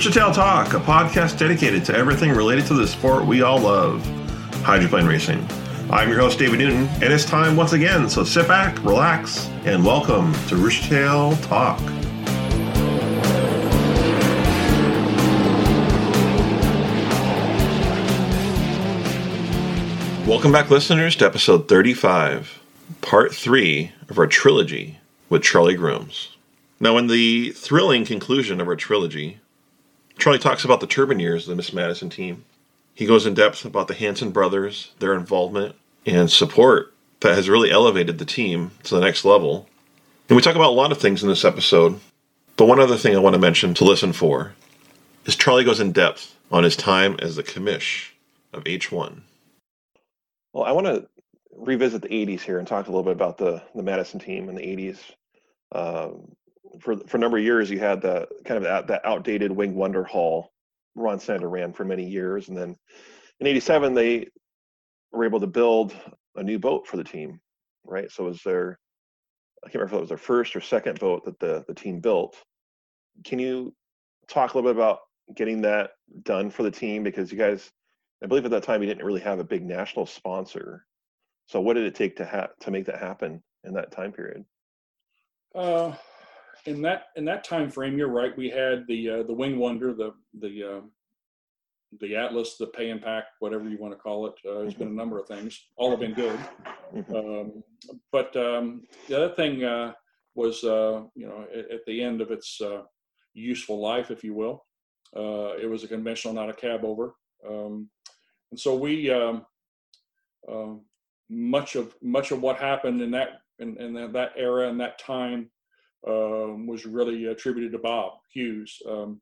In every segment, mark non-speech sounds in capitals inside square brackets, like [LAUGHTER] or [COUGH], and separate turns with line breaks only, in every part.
Rooster Tail Talk, a podcast dedicated to everything related to the sport we all love, hydroplane racing. I'm your host, David Newton, and it's time once again, so sit back, relax, and welcome to Rooster Tail Talk. Welcome back, listeners, to episode 35, part three of our trilogy with Charlie Grooms. Now, in the thrilling conclusion of our trilogy, Charlie talks about the turbine years of the Miss Madison team. He goes in depth about the Hanson brothers, their involvement and support that has really elevated the team to the next level. And we talk about a lot of things in this episode, but one other thing I want to mention to listen for is Charlie goes in depth on his time as the commish of H1.
Well, I want to revisit the 80s here and talk a little bit about the, the Madison team in the 80s. Um, for, for a number of years, you had the kind of that, that outdated Wing Wonder hull Ron Snyder ran for many years. And then in 87, they were able to build a new boat for the team, right? So was their, I can't remember if it was their first or second boat that the, the team built. Can you talk a little bit about getting that done for the team? Because you guys, I believe at that time you didn't really have a big national sponsor. So what did it take to ha- to make that happen in that time period?
Uh, in that in that time frame, you're right. We had the uh, the Wing Wonder, the the uh, the Atlas, the Pay and Pack, whatever you want to call it. Uh, there's been a number of things. All have been good.
Mm-hmm.
Um, but um, the other thing uh, was, uh, you know, at, at, the end of its uh, useful life, if you will, uh, it was a conventional, not a cab over. Um, and so we, um, um, much of much of what happened in that in, in that era and that time um, was really attributed to Bob Hughes um,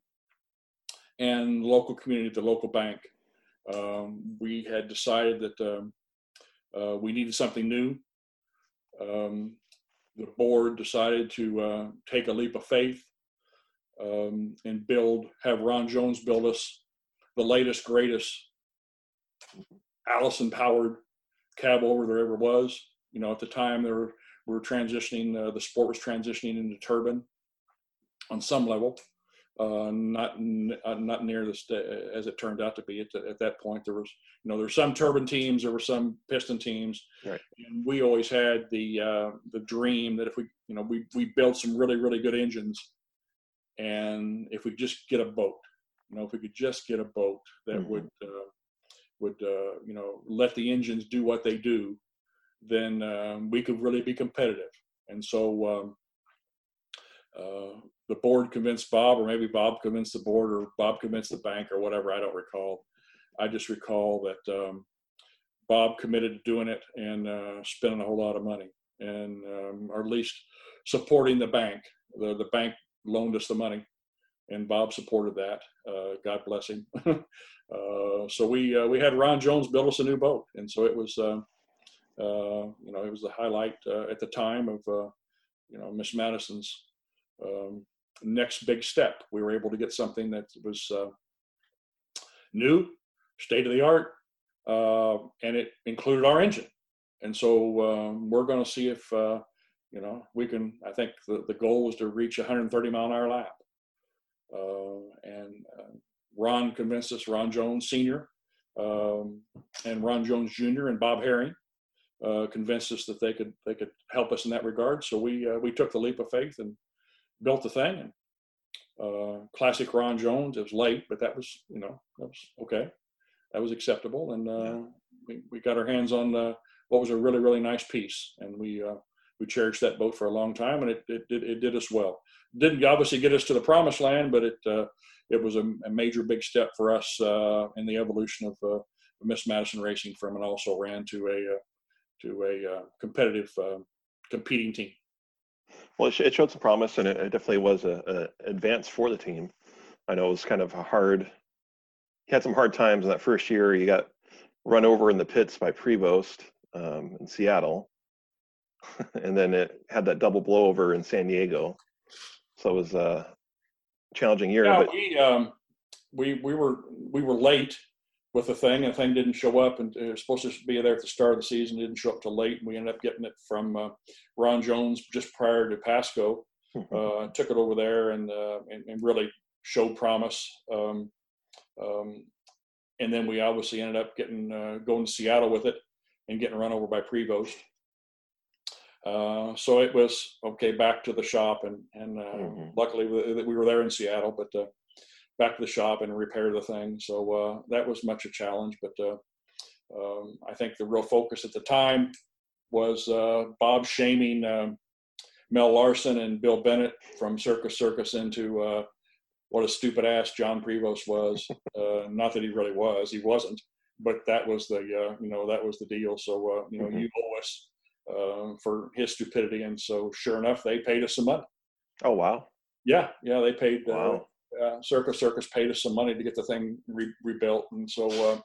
and local community, the local bank. Um, we had decided that um, uh, we needed something new. Um, the board decided to uh, take a leap of faith um, and build, have Ron Jones build us the latest, greatest Allison powered cab over there ever was. You know, at the time there were we were transitioning, uh, the sport was transitioning into turbine on some level. Uh, not uh, not near the st- as it turned out to be at, the, at that point. There was you know there were some turbine teams, there were some piston teams,
right.
and we always had the uh, the dream that if we you know we we built some really really good engines, and if we just get a boat, you know if we could just get a boat that mm-hmm. would uh, would uh, you know let the engines do what they do then um, we could really be competitive. And so um, uh, the board convinced Bob, or maybe Bob convinced the board, or Bob convinced the bank, or whatever. I don't recall. I just recall that um, Bob committed to doing it and uh, spending a whole lot of money, and um, or at least supporting the bank. The the bank loaned us the money, and Bob supported that. Uh, God bless him. [LAUGHS] uh, so we uh, we had Ron Jones build us a new boat, and so it was um, you know, it was the highlight uh, at the time of, uh, you know, Miss Madison's um, next big step. We were able to get something that was new, state of the art, and it included our engine. And so um, we're going to see if you know, we can, I think the, the goal was to reach 130 mile an hour lap. Uh, and uh, Ron convinced us, Ron Jones Sr., um, and Ron Jones Jr. and Bob Herring uh, convinced us that they could they could help us in that regard. So we uh, we took the leap of faith and built the thing. And uh, classic Ron Jones. It was late, but that was you know that was okay. That was acceptable, and uh, yeah. we we got our hands on uh, what was a really really nice piece, and we uh, we cherished that boat for a long time, and it it did it did us well. Didn't obviously get us to the promised land, but it it was a, a, major big step for us in the evolution of Miss Madison Racing from an also ran to a to a uh, competitive uh, competing team.
Well, it showed some promise, and it definitely was a, a, advance for the team. I know it was kind of a hard. He had some hard times in that first year. He got run over in the pits by Prevost um, in Seattle, [LAUGHS] and then it had that double blowover in San Diego. So it was a challenging year.
Yeah, but... we um, we we were we were late with the thing. and The thing didn't show up, and it was supposed to be there at the start of the season. Didn't show up till late, and we ended up getting it from uh, Ron Jones just prior to Pasco. Mm-hmm. Uh, took it over there and, uh, and, and really showed promise. Um, um, and then we obviously ended up getting uh, going to Seattle with it and getting run over by Prevost. Uh, so it was okay back to the shop and and uh, mm-hmm. luckily we, we were there in Seattle, but uh, back to the shop and repair the thing. So uh, that was much a challenge, but uh, um, I think the real focus at the time was uh, Bob shaming um, Mel Larson and Bill Bennett from Circus Circus into what a stupid ass John Prevost was. [LAUGHS] not that he really was, he wasn't, but that was the you know that was the deal. So you know mm-hmm. you owe us uh, for his stupidity. And so, sure enough, they paid us some money.
Oh wow!
Yeah, yeah, they paid. Uh, wow. Uh, Circus Circus paid us some money to get the thing re- rebuilt, and so uh,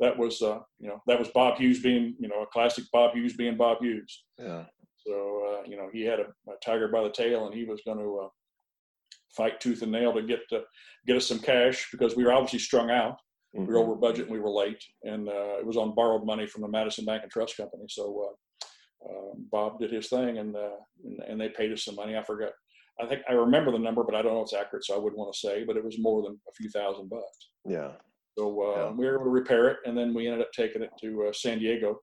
that was uh, you know that was Bob Hughes being you know a classic Bob Hughes being Bob Hughes.
Yeah.
So uh, you know he had a, a, tiger by the tail, and he was going to uh, fight tooth and nail to get to get us some cash because we were obviously strung out. Mm-hmm. We were mm-hmm. over budget and we were late, and uh, it was on borrowed money from the Madison Bank and Trust Company. So uh, Bob did his thing, and, uh, and, and they paid us some money. I forgot. I think I remember the number, but I don't know it's accurate, so I wouldn't want to say. But it was more than a few thousand bucks.
Yeah.
So uh, yeah. we were able to repair it, and then we ended up taking it to uh, San Diego,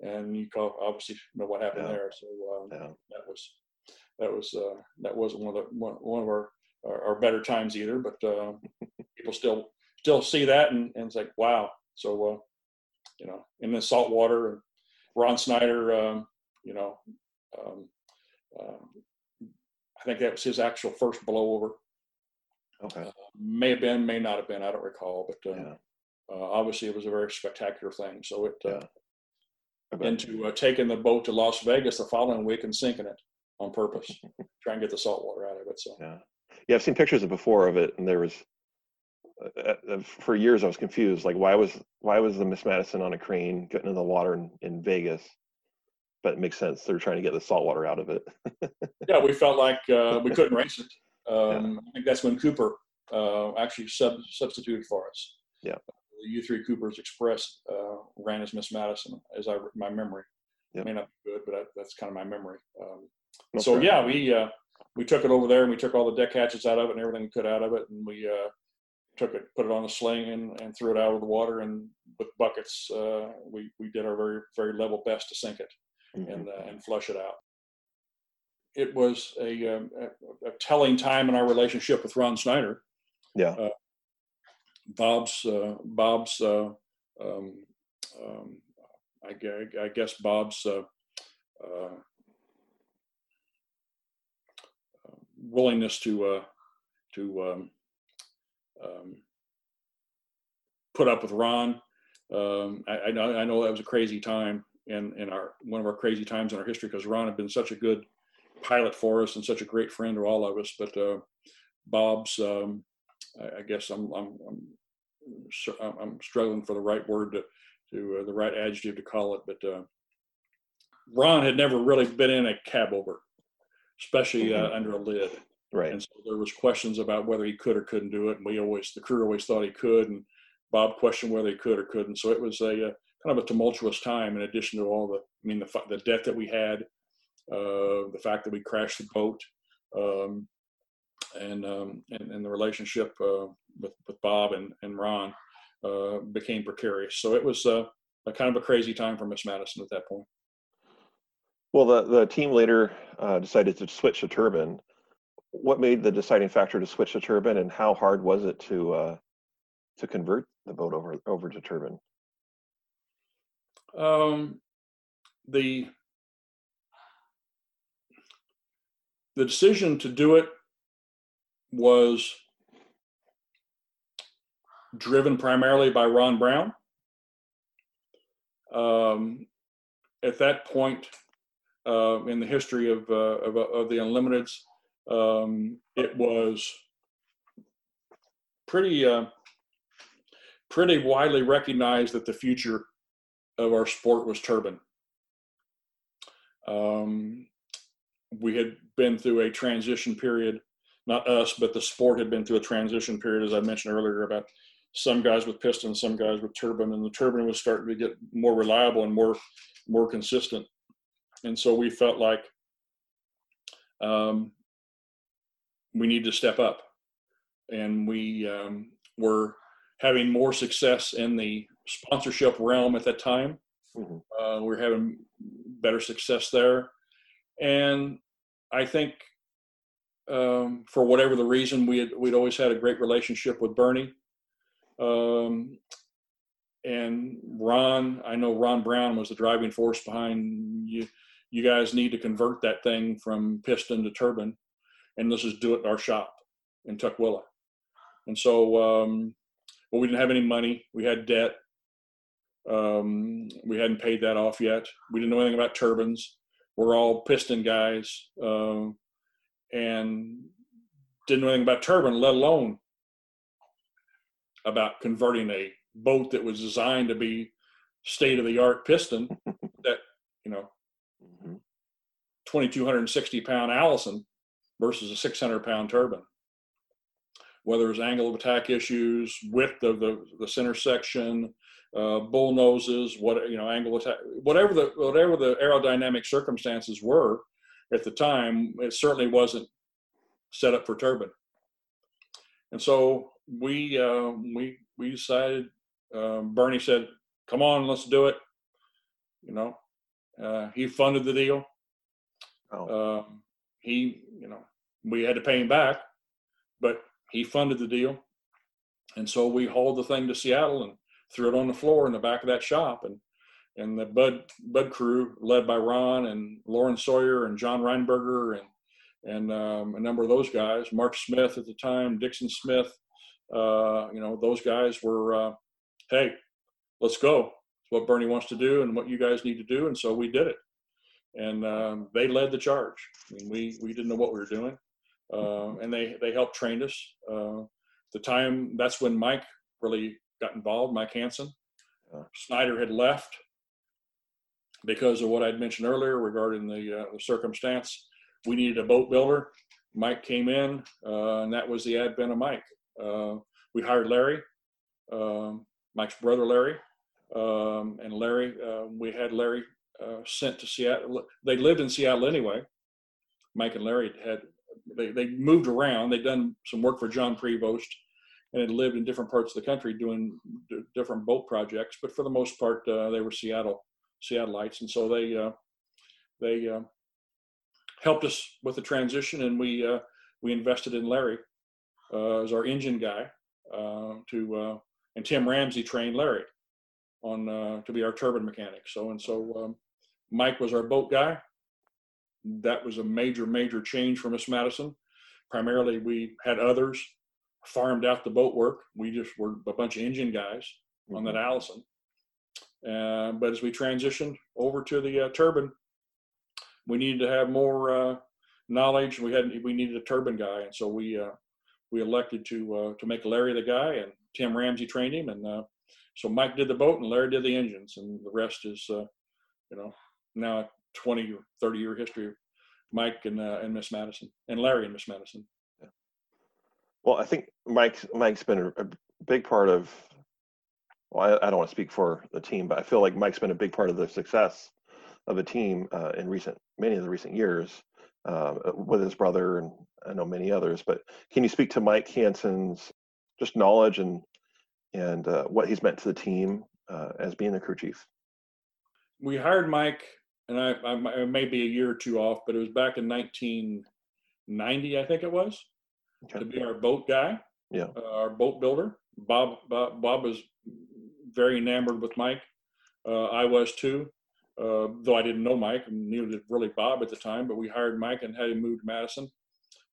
and you call, obviously know what happened yeah. there. So um, yeah. that was that was uh, that wasn't one of the one, one of our, our, our better times either. But uh, [LAUGHS] people still still see that and, and it's like wow. So you know, in the salt water and Ron Snyder, um, you know, um, uh, I think that was his actual first blowover.
Okay. Uh,
may have been, may not have been. I don't recall, but uh, yeah. Uh, obviously it was a very spectacular thing. So it uh, yeah. into taking the boat to Las Vegas the following week and sinking it on purpose, [LAUGHS] try and get the salt water out of it. So
yeah, yeah, I've seen pictures of before of it, and there was uh, uh, for years I was confused. Like, why was why was the Miss Madison on a crane getting in the water in, in Vegas? But it makes sense. They're trying to get the salt water out of it. [LAUGHS]
yeah, we felt like uh, we couldn't race it. Um, yeah. I think that's when Cooper uh, actually sub- substituted for us.
Yeah.
The U3 Coopers Express uh, ran as Miss Madison, as I my memory. Yep. May not be good, but I, that's kind of my memory. Um, so yeah, we uh, we took it over there and we took all the deck hatches out of it and everything we could out of it, and we took it, put it on a sling, and, and threw it out of the water. And with buckets, uh, we we did our very very level best to sink it mm-hmm. and uh, and flush it out. It was a, um, a, a, telling time in our relationship with Ron Snyder.
Yeah. Uh,
Bob's uh, Bob's uh, um, um, I, I, guess Bob's uh, willingness to to um, um, put up with Ron. Um, I, I, know, I know that was a crazy time in, in our one of our crazy times in our history because Ron had been such a good pilot for us and such a great friend to all of us. But uh, Bob's, um, I, I, guess I'm, I'm, I'm, I'm struggling for the right word to, to uh, the right adjective to call it. But uh, Ron had never really been in a cab over, especially uh, mm-hmm. under a lid.
Right.
And so there was questions about whether he could or couldn't do it, and we always the crew always thought he could, and Bob questioned whether he could or couldn't. So it was a, a kind of a tumultuous time. In addition to all the, I mean, the the debt that we had, uh, the fact that we crashed the boat, um, and, um, and, and the relationship uh, with with Bob and and Ron uh, became precarious. So it was uh, a kind of a crazy time for Miss Madison at that point.
Well, the the team later uh, decided to switch to turbine what made the deciding factor to switch to turbine and how hard was it to uh, to convert the boat over over to turbine
um, the the decision to do it was driven primarily by Ron Brown. Um, at that point uh, in the history of, uh, of, of, the Unlimiteds, um, it was pretty uh, pretty widely recognized that the future of our sport was turbine. Um, we had been through a transition period, not us, but the sport had been through a transition period, as I mentioned earlier, about some guys with pistons, some guys with turbine, and the turbine was starting to get more reliable and more more consistent. And so we felt like um, we need to step up. and we um, were having more success in the sponsorship realm at that time.
Mhm.
Uh, we are having better success there, and I think um, for whatever the reason, we had, we'd always had a great relationship with Bernie. Um, and Ron, I know Ron Brown was the driving force behind you. You guys need to convert that thing from piston to turbine, and let's just do it in our shop in Tukwila. And so, um, well, we didn't have any money. We had debt. Um, we hadn't paid that off yet. We didn't know anything about turbines. We're all piston guys, um, and didn't know anything about turbine, let alone about converting a boat that was designed to be state of the art piston [LAUGHS] that you know
Mhm.
2260 pound allison versus a 600 pound turbine whether it was angle of attack issues width of the, the center section uh, bull noses what you know angle attack whatever the whatever the aerodynamic circumstances were at the time it certainly wasn't set up for turbine and so we uh, we we decided um, Bernie said, "Come on, let's do it." You know, uh, he funded the deal.
Oh.
Um, he, you know, we had to pay him back, but he funded the deal, and so we hauled the thing to Seattle and threw it on the floor in the back of that shop, and and the Bud Bud crew led by Ron and Lauren Sawyer and John Reinberger and and um, a number of those guys, Mark Smith at the time, Dixon Smith, uh, you know, those guys were, uh, hey, let's go. It's what Bernie wants to do and what you guys need to do. And so we did it. And um, they led the charge. I mean, we, we didn't know what we were doing. Uh, and they, they helped train us. Uh, the time, that's when Mike really got involved, Mike Hanson.
Yeah.
Snyder had left because of what I'd mentioned earlier regarding the, uh, the circumstance. We needed a boat builder. Mike came in, uh, and that was the advent of Mike. Uh, we hired Larry, um, Mike's brother Larry, um, and Larry. Uh, we had Larry uh, sent to Seattle. They lived in Seattle anyway. Mike and Larry had they, they moved around. They'd done some work for John Prevost and had lived in different parts of the country doing d- different boat projects. But for the most part, uh, they were Seattle Seattleites, and so they uh, they uh, helped us with the transition, and we uh, we invested in Larry uh, as our engine guy uh, to and Tim Ramsey trained Larry on to be our turbine mechanic. So and so um, Mike was our boat guy. That was a major major change for Miss Madison. Primarily, we had others farmed out the boat work. We just were a bunch of engine guys on that Allison. Uh, but as we transitioned over to the uh, turbine, we needed to have more uh, knowledge. We had we needed a turbine guy, and so we uh, we elected to uh, to make Larry the guy, and Tim Ramsey trained him, and uh, so Mike did the boat, and Larry did the engines, and the rest is uh, you know now a 20 or 30 year history of Mike and uh, and Miss Madison and Larry and Miss Madison.
Well, I think Mike's Mike's been a, big part of. Well, I, I don't want to speak for the team, but I feel like Mike's been a big part of the success of the team uh, in recent many of the recent years uh, with his brother and I know many others. But can you speak to Mike Hanson's just knowledge and and uh, what he's meant to the team uh, as being the crew chief?
We hired Mike, and I, I, I may be a year or two off, but it was back in 1990, I think it was,
Okay.
to be our boat guy,
Yeah.
uh, our boat builder. Bob, Bob, Bob was very enamored with Mike. Uh, I was too, uh, though I didn't know Mike, and neither did really Bob at the time. But we hired Mike and had him move to Madison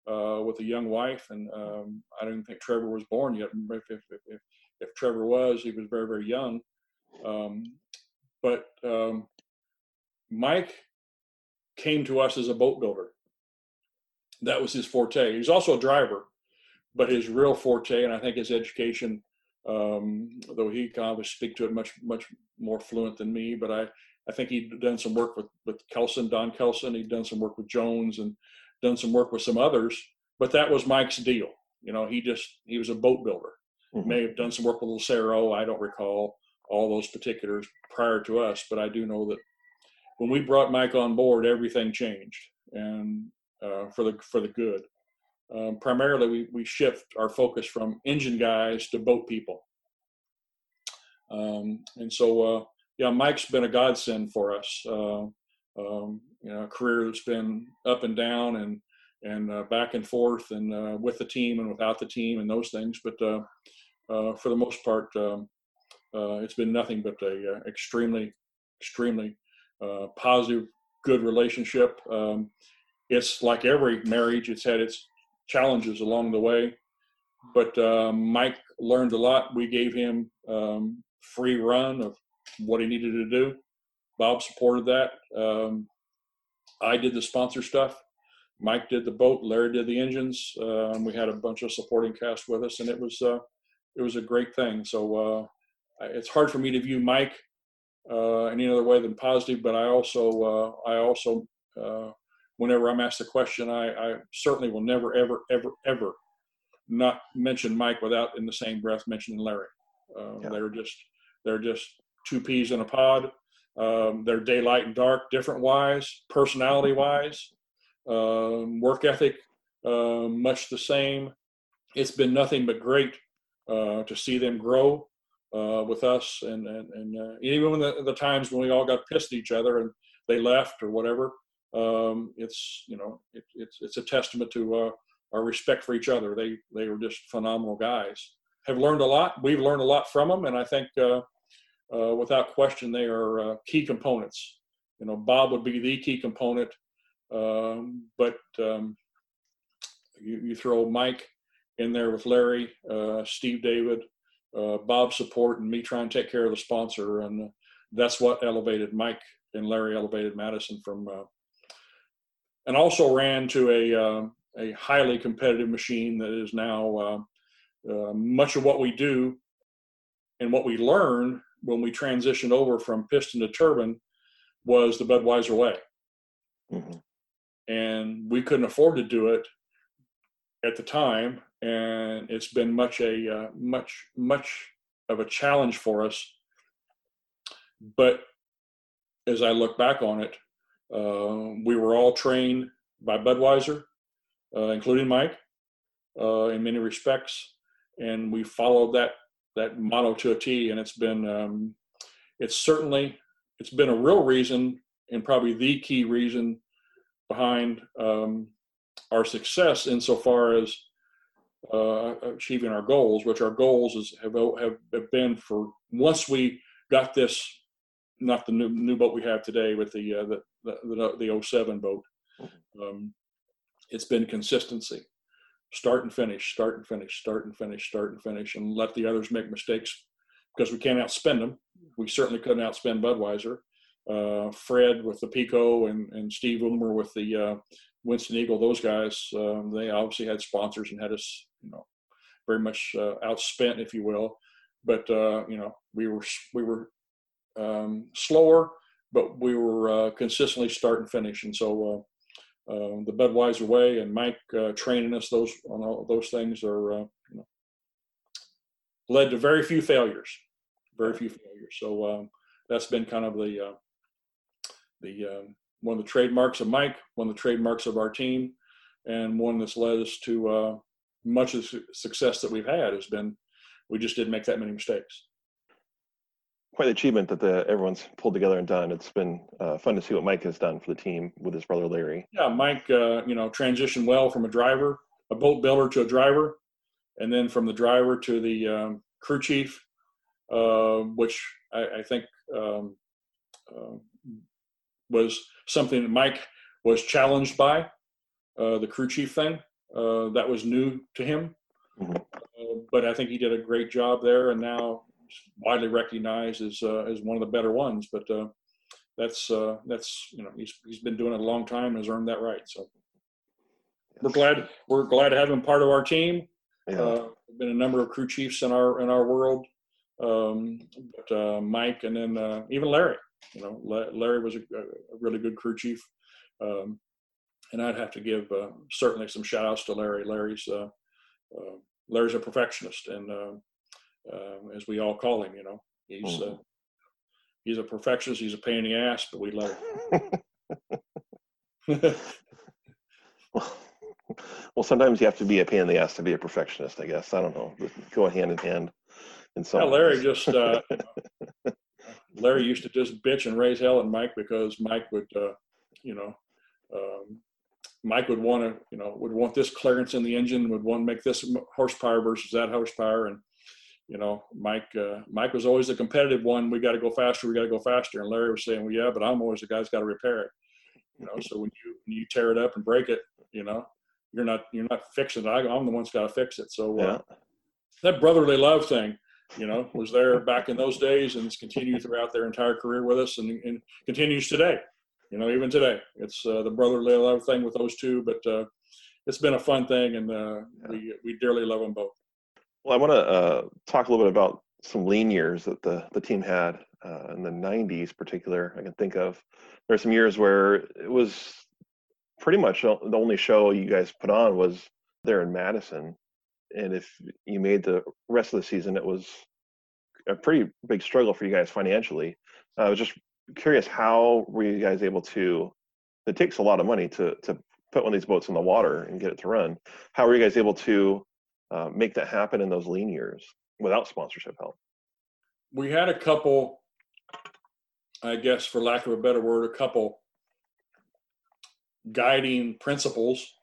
uh, with a young wife, and um, I don't think Trevor was born yet. If, if, if, if Trevor was, he was very, very young. Um, but um, Mike came to us as a boat builder. That was his forte. He was also a driver, but his real forte, and I think his education, um, though he can obviously speak to it much much more fluent than me, but I, I think he'd done some work with with Kelson, Don Kelson. He'd done some work with Jones and done some work with some others. But that was Mike's deal. You know, he just he was a boat builder.
Mhm.
May have done some work with Lucero. I don't recall all those particulars prior to us, but I do know that when we brought Mike on board, everything changed and uh, for the for the good. um, primarily we, we shift our focus from engine guys to boat people. Um, and so, uh, yeah, Mike's been a godsend for us. Uh, um, you know, a career that's been up and down and and uh, back and forth, and uh, with the team and without the team, and those things. But uh, for the most part, um, it's been nothing but a extremely, extremely positive, good relationship. Um, it's like every marriage; it's had its challenges along the way. But Mike learned a lot. We gave him um, free run of what he needed to do. Bob supported that. Um, I did the sponsor stuff. Mike did the boat. Larry did the engines. Uh, we had a bunch of supporting cast with us, and it was uh, it was a great thing. So uh, it's hard for me to view Mike uh, any other way than positive, but I also uh, I also uh, whenever I'm asked a question, I, I, certainly will never ever ever ever not mention Mike without in the same breath mentioning Larry. Yeah. They're just they're just two peas in a pod. Um, they're daylight and dark, different wise, personality wise, um, work ethic, uh, much the same. It's been nothing but great uh, to see them grow uh, with us, and and, and uh, even when the, the, times when we all got pissed at each other and they left or whatever, um, it's you know it, it's it's a testament to uh, our respect for each other. They they were just phenomenal guys. Have learned a lot. We've learned a lot from them, and I think uh, uh, without question, they are uh, key components. You know, Bob would be the key component, um, but um, you, you, throw Mike in there with Larry, uh, Steve David, uh, Bob's support, and me trying to take care of the sponsor, and that's what elevated Mike and Larry elevated Madison from, and also ran to a uh, a highly competitive machine that is now much of what we do and what we learn when we transitioned over from piston to turbine was the Budweiser way. Mm-hmm. And we couldn't afford to do it at the time. And it's been much a uh, much much of a challenge for us. But as I look back on it, uh, we were all trained by Budweiser, uh, including Mike, uh, in many respects, and we followed that that motto to a T, and it's been um, it's certainly it's been a real reason and probably the key reason behind um, our success insofar as uh, achieving our goals, which our goals is have, have been for once we got this, not the new new boat we have today with the uh, the, the the 07 boat. Um, it's been consistency start and finish, start and finish, start and finish, start and finish, and let the others make mistakes because we can't outspend them. We certainly couldn't outspend Budweiser. Uh, Fred with the Pico and, and Steve Woomer with the uh, Winston Eagle, those guys, um, they obviously had sponsors and had us, you know, very much uh, outspent, if you will. But uh, you know, we were we were um, slower, but we were uh, consistently start and finish, and so uh, uh, the Budweiser way and Mike uh, training us those on all those things are uh, you know, led to very few failures, very few failures. So um, that's been kind of the uh, the um, one of the trademarks of Mike, one of the trademarks of our team, and one that's led us to much of the success that we've had has been we just didn't make that many mistakes
quite an achievement that the everyone's pulled together and done. It's been uh, fun to see what Mike has done for the team with his brother Larry.
Yeah, Mike, uh, you know, transitioned well from a driver, a boat builder to a driver, and then from the driver to the um, crew chief, uh, which I, I think um, uh, was something that Mike was challenged by. Uh, the crew chief thing uh, that was new to him, mm-hmm. but I think he did a great job there. And now widely recognized as uh, as one of the better ones. But uh, that's uh, that's you know he's he's been doing it a long time and has earned that right. So we're glad we're glad to have him part of our team. Yeah. Uh, been a number of crew chiefs in our in our world, um, but uh, Mike and then uh, even Larry. You know, Larry was a, a really good crew chief. Um, and I'd have to give uh, certainly some shout outs to Larry. Larry's Larry's a perfectionist, and um, as we all call him. You know, he's mm-hmm. uh, he's a perfectionist. He's a pain in the ass, but we love him. [LAUGHS]
well, sometimes you have to be a pain in the ass to be a perfectionist. I guess I don't know. Go hand in hand.
And so yeah, Larry just uh, [LAUGHS] Larry used to just bitch and raise hell at Mike because Mike would, uh, you know, um, Mike would want to, you know, would want this clearance in the engine, would want to make this horsepower versus that horsepower, and you know, Mike uh, Mike was always the competitive one. We got to go faster. We got to go faster. And Larry was saying, well, yeah, but I'm always the guy's got to repair it. You know, so when you when you tear it up and break it, you know, you're not you're not fixing it. I, am the one's got to fix it. So uh, yeah. that brotherly love thing, you know, was there back in those days and it's continued throughout their entire career with us and, and continues today. You know, even today, it's uh, the brotherly love thing with those two. But uh, it's been a fun thing, and uh, yeah. we we dearly love them both.
Well, I want to uh, talk a little bit about some lean years that the, the team had uh, in the 90s, particular. I can think of. There are some years where it was pretty much the only show you guys put on was there in Madison, and if you made the rest of the season, it was a pretty big struggle for you guys financially. I was just curious, how were you guys able to? It takes a lot of money to to put one of these boats in the water and get it to run. How were you guys able to uh, make that happen in those lean years without sponsorship help?
We had a couple, I guess, for lack of a better word, a couple guiding principles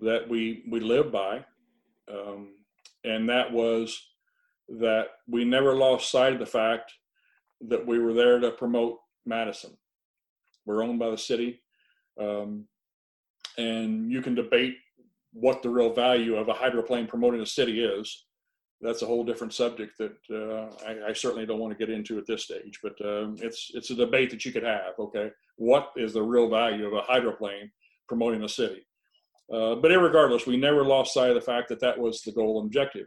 that we we live by, um, and that was that we never lost sight of the fact that we were there to promote Madison. We're owned by the city, um, and you can debate what the real value of a hydroplane promoting a city is. That's a whole different subject that uh, I, I, certainly don't want to get into at this stage. But um, it's it's a debate that you could have. Okay, what is the real value of a hydroplane promoting a city? Uh, but regardless, we never lost sight of the fact that that was the goal and objective.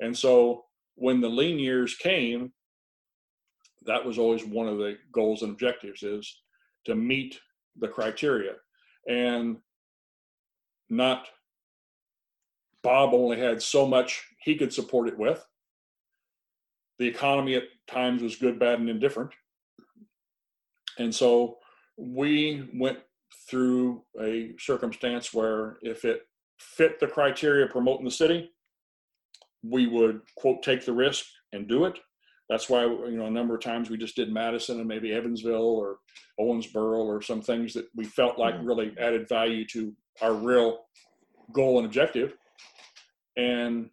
And so when the lean years came, that was always one of the goals and objectives is to meet the criteria and not Bob only had so much he could support it with. The economy at times was good, bad, and indifferent. And so we went through a circumstance where if it fit the criteria promoting the city, we would quote take the risk and do it. That's why you know a number of times we just did Madison and maybe Evansville or Owensboro or some things that we felt like mm-hmm. really added value to our real goal and objective and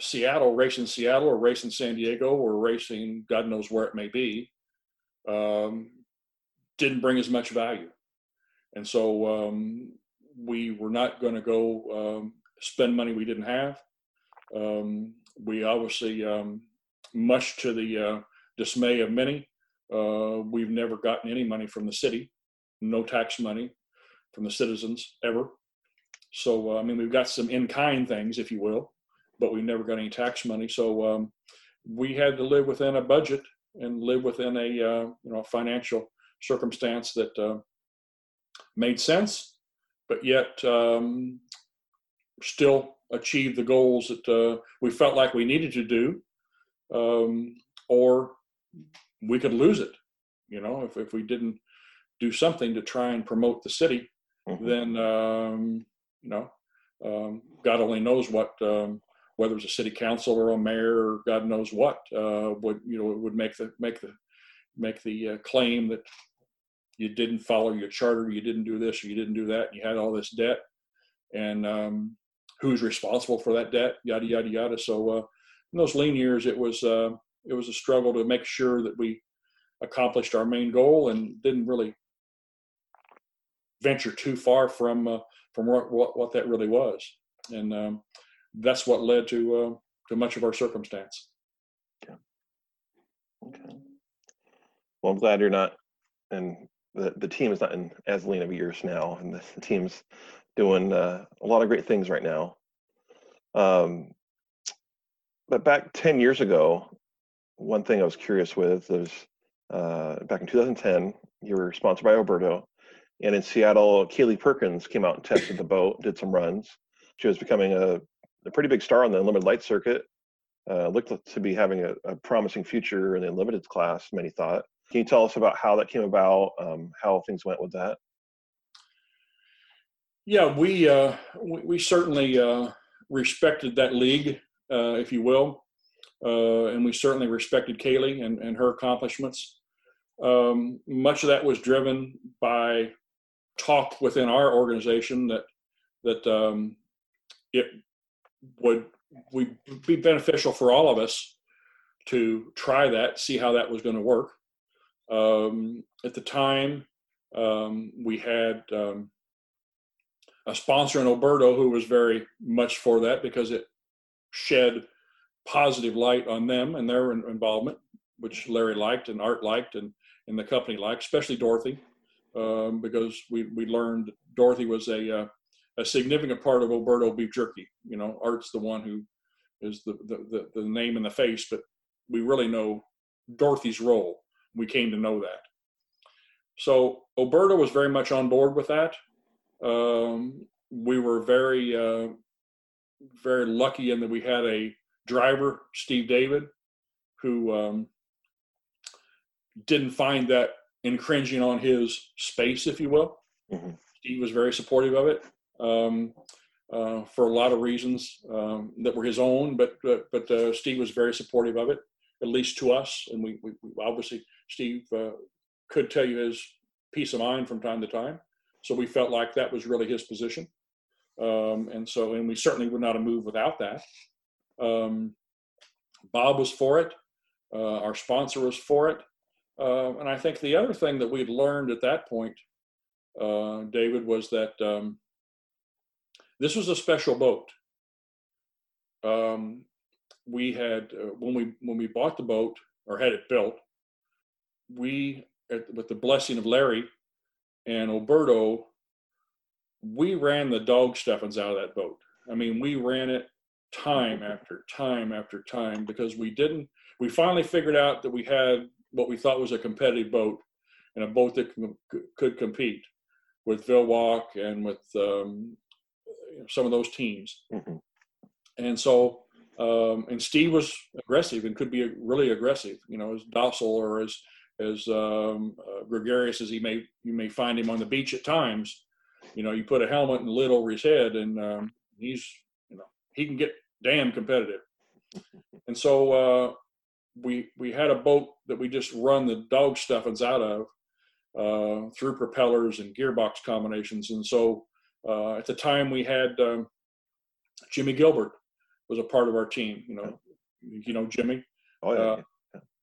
Seattle, racing Seattle or racing San Diego or racing God knows where it may be, um, didn't bring as much value. And so um, we were not going to go um, spend money we didn't have. Um, we obviously, um, much to the uh, dismay of many, uh, we've never gotten any money from the city, no tax money from the citizens ever. So uh, I mean, we've got some in-kind things, if you will, but we've never got any tax money. So um, we had to live within a budget and live within a uh, you know financial circumstance that uh, made sense, but yet um, still achieve the goals that uh, we felt like we needed to do, um, or we could lose it. You know, if if we didn't do something to try and promote the city, mm-hmm. then um, you know, um, God only knows what um, whether it's a city council or a mayor or God knows what uh, would you know it would make the make the make the uh, claim that you didn't follow your charter, you didn't do this, or you didn't do that, and you had all this debt, and um, who's responsible for that debt, yada yada yada. So uh, in those lean years, it was uh, it was a struggle to make sure that we accomplished our main goal and didn't really venture too far from uh, from what, what, what that really was. And um, that's what led to, uh, to much of our circumstance.
Okay. Okay. Well, I'm glad you're not, and the, the team is not in as lean of years now, and the, team's doing uh, a lot of great things right now. Um, but back 10 years ago, one thing I was curious with is uh, back in 2010, you were sponsored by Oberto, and in Seattle, Kaylee Perkins came out and tested the boat, did some runs. She was becoming a, a pretty big star on the limited light circuit. Uh, looked to be having a, a, promising future in the limited class, many thought. Can you tell us about how that came about, um, how things went with that?
Yeah, we uh, we, we, certainly uh, respected that league, uh, if you will, uh, and we certainly respected Kaylee and, and her accomplishments. Um, much of that was driven by talk within our organization that that um, it would would be beneficial for all of us to try that, see how that was going to work. Um, at the time, um, we had um, a sponsor in Oberto who was very much for that because it shed positive light on them and their involvement, which Larry liked and Art liked and, and the company liked, especially Dorothy, um, because we, we learned Dorothy was a, uh, a significant part of Oberto beef jerky. You know, Art's the one who is the, the, the, the name and the face, but we really know Dorothy's role. We came to know that. So Oberto was very much on board with that. Um, we were very, uh, very lucky in that we had a driver, Steve David, who um, didn't find that infringing on his space, if you will. Mm-hmm. Steve was very supportive of it um, uh, for a lot of reasons um, that were his own, but but, but uh, Steve was very supportive of it, at least to us. And we, we, we obviously Steve uh, could tell you his peace of mind from time to time. So we felt like that was really his position. Um, and so, and we certainly would not have moved without that. Um, Bob was for it. Uh, our sponsor was for it. Uh, and I think the other thing that we'd learned at that point, uh, David, was that um, this was a special boat. Um, we had uh, when we when we bought the boat or had it built, we at, with the blessing of Larry and Alberto, we ran the dog stuffings out of that boat. I mean, we ran it time [LAUGHS] after time after time because we didn't. We finally figured out that we had what we thought was a competitive boat and a boat that could compete with Vilwalk and with um, some of those teams. Mm-hmm. And so, um, and Steve was aggressive and could be really aggressive, you know, as docile or as as um, uh, gregarious as he may you may find him on the beach at times. You know, you put a helmet and lid over his head, and um, he's you know he can get damn competitive. [LAUGHS] And so uh, we we had a boat that we just run the dog stuffings out of uh, through propellers and gearbox combinations. And so uh, at the time we had um, Jimmy Gilbert was a part of our team. You know, you know Jimmy.
Oh yeah. Uh,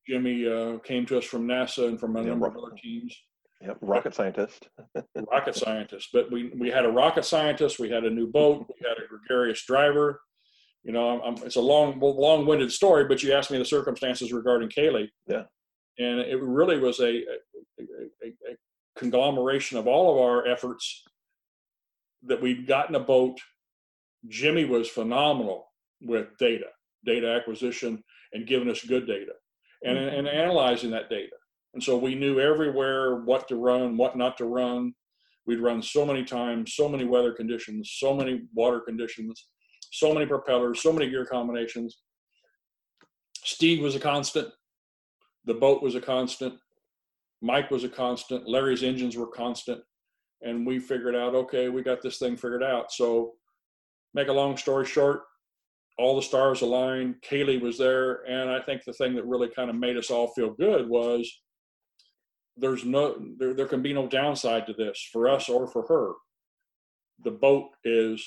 Jimmy uh, came to us from NASA and from a yeah, number of other teams.
Yep, rocket scientist.
rocket scientist. But we, we had a rocket scientist, we had a new boat, we had a gregarious driver. You know, I'm, it's a long, long-winded story, but you asked me the circumstances regarding Kaylee.
Yeah.
And it really was a, a, a, a conglomeration of all of our efforts that we'd gotten a boat. Jimmy was phenomenal with data, data acquisition, and giving us good data and, mm-hmm. and analyzing that data. And so we knew everywhere what to run, what not to run. We'd run so many times, so many weather conditions, so many water conditions, so many propellers, so many gear combinations. Steve was a constant. The boat was a constant. Mike was a constant. Larry's engines were constant. And we figured out, okay, we got this thing figured out. So, make a long story short, all the stars aligned. Kaylee was there, and I think the thing that really kind of made us all feel good was there's no there, there can be no downside to this for us or for her. The boat is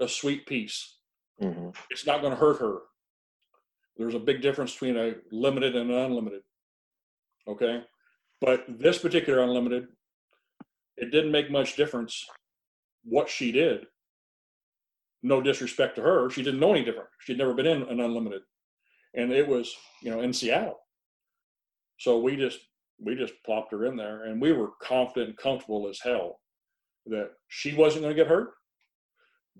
a sweet piece. Mm-hmm. It's not going to hurt her. There's a big difference between a limited and an unlimited. Okay, but this particular unlimited, it didn't make much difference what she did no disrespect to her, she didn't know any different. She'd never been in an unlimited, and it was you know in Seattle. So we just we just plopped her in there, and we were confident and comfortable as hell that she wasn't going to get hurt.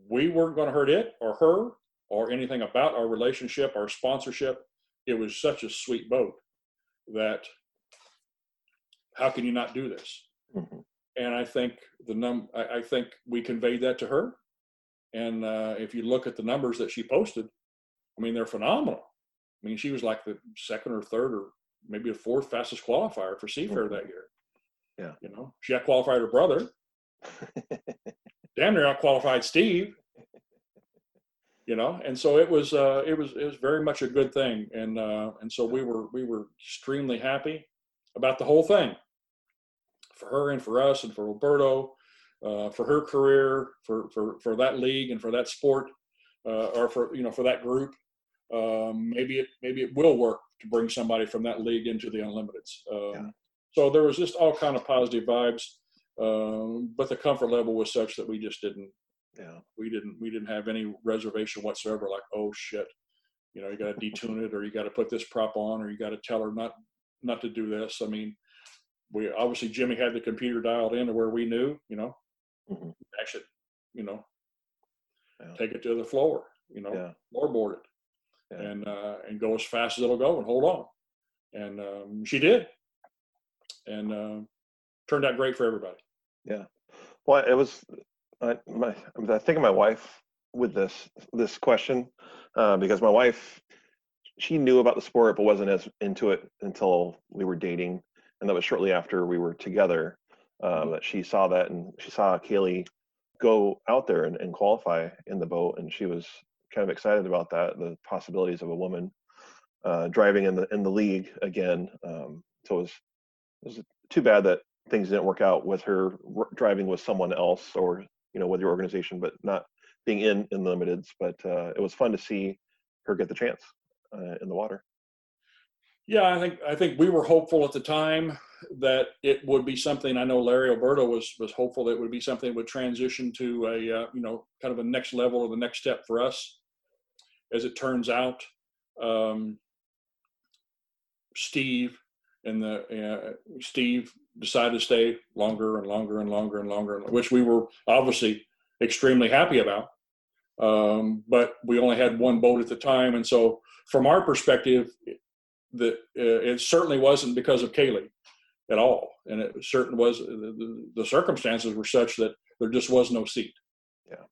We weren't going to hurt it or her or anything about our relationship, our sponsorship. It was such a sweet boat that how can you not do this? Mm-hmm. And I think the num I, I think we conveyed that to her and uh, if you look at the numbers that she posted, I mean, they're phenomenal. I mean, she was like the second or third or maybe the fourth fastest qualifier for Seafair mm-hmm. that year.
Yeah.
You know, she had qualified her brother, [LAUGHS] damn near out qualified Steve. You know, and so it was uh, it was it was very much a good thing, and uh, and so we were we were extremely happy about the whole thing for her and for us and for Roberto, uh, for her career, for for for that league and for that sport, uh, or for you know for that group. Um, maybe it maybe it will work to bring somebody from that league into the unlimiteds. Um, yeah. So there was just all kind of positive vibes, um, but the comfort level was such that we just didn't. Yeah, we didn't we didn't have any reservation whatsoever. Like, oh shit, you know, you got to detune it, or you got to put this prop on, or you got to tell her not not to do this. I mean, we obviously Jimmy had the computer dialed in to where we knew, you know, mm-hmm. actually, you know, yeah. take it to the floor, you know, yeah. floorboard it yeah. and uh, and go as fast as it'll go and hold on. And um, she did, and uh, turned out great for everybody.
Yeah, well, it was. I, my, I think of my wife with this this question uh, because my wife she knew about the sport but wasn't as into it until we were dating, and that was shortly after we were together. Um, mm-hmm. that she saw that and she saw Kaylee go out there and, and qualify in the boat, and she was kind of excited about that, the possibilities of a woman uh, driving in the in the league again. Um, so it was, it was too bad that things didn't work out with her driving with someone else or you know with your organization, but not being in in limiteds. But uh, it was fun to see her get the chance uh, in the water.
Yeah, I think I think we were hopeful at the time that it would be something. I know Larry Alberto was was hopeful that it would be something that would transition to a uh, you know kind of a next level or the next step for us as it turns out, um, Steve and the uh, Steve decided to stay longer and longer and longer and longer, which we were obviously extremely happy about. Um, but we only had one boat at the time, and so from our perspective, uh, it certainly wasn't because of Kaylee at all, and it certainly was the, the circumstances were such that there just was no seat. Yeah.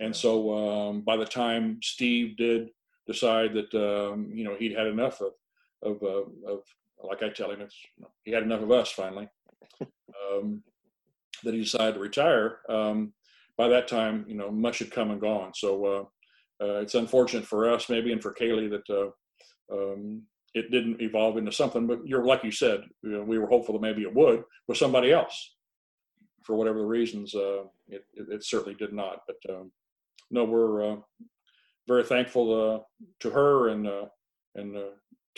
And so um, by the time Steve did decide that um, you know he'd had enough of of, uh, of like I tell him, it's you know, he had enough of us finally. Um, that he decided to retire. Um, by that time, you know, much had come and gone. So uh, uh, it's unfortunate for us, maybe, and for Kaylee that uh, um, it didn't evolve into something. But you're like you said, you know, we were hopeful that maybe it would with somebody else. For whatever the reasons, uh, it, it, it, certainly did not. But um, no, we're uh, very thankful uh, to her and and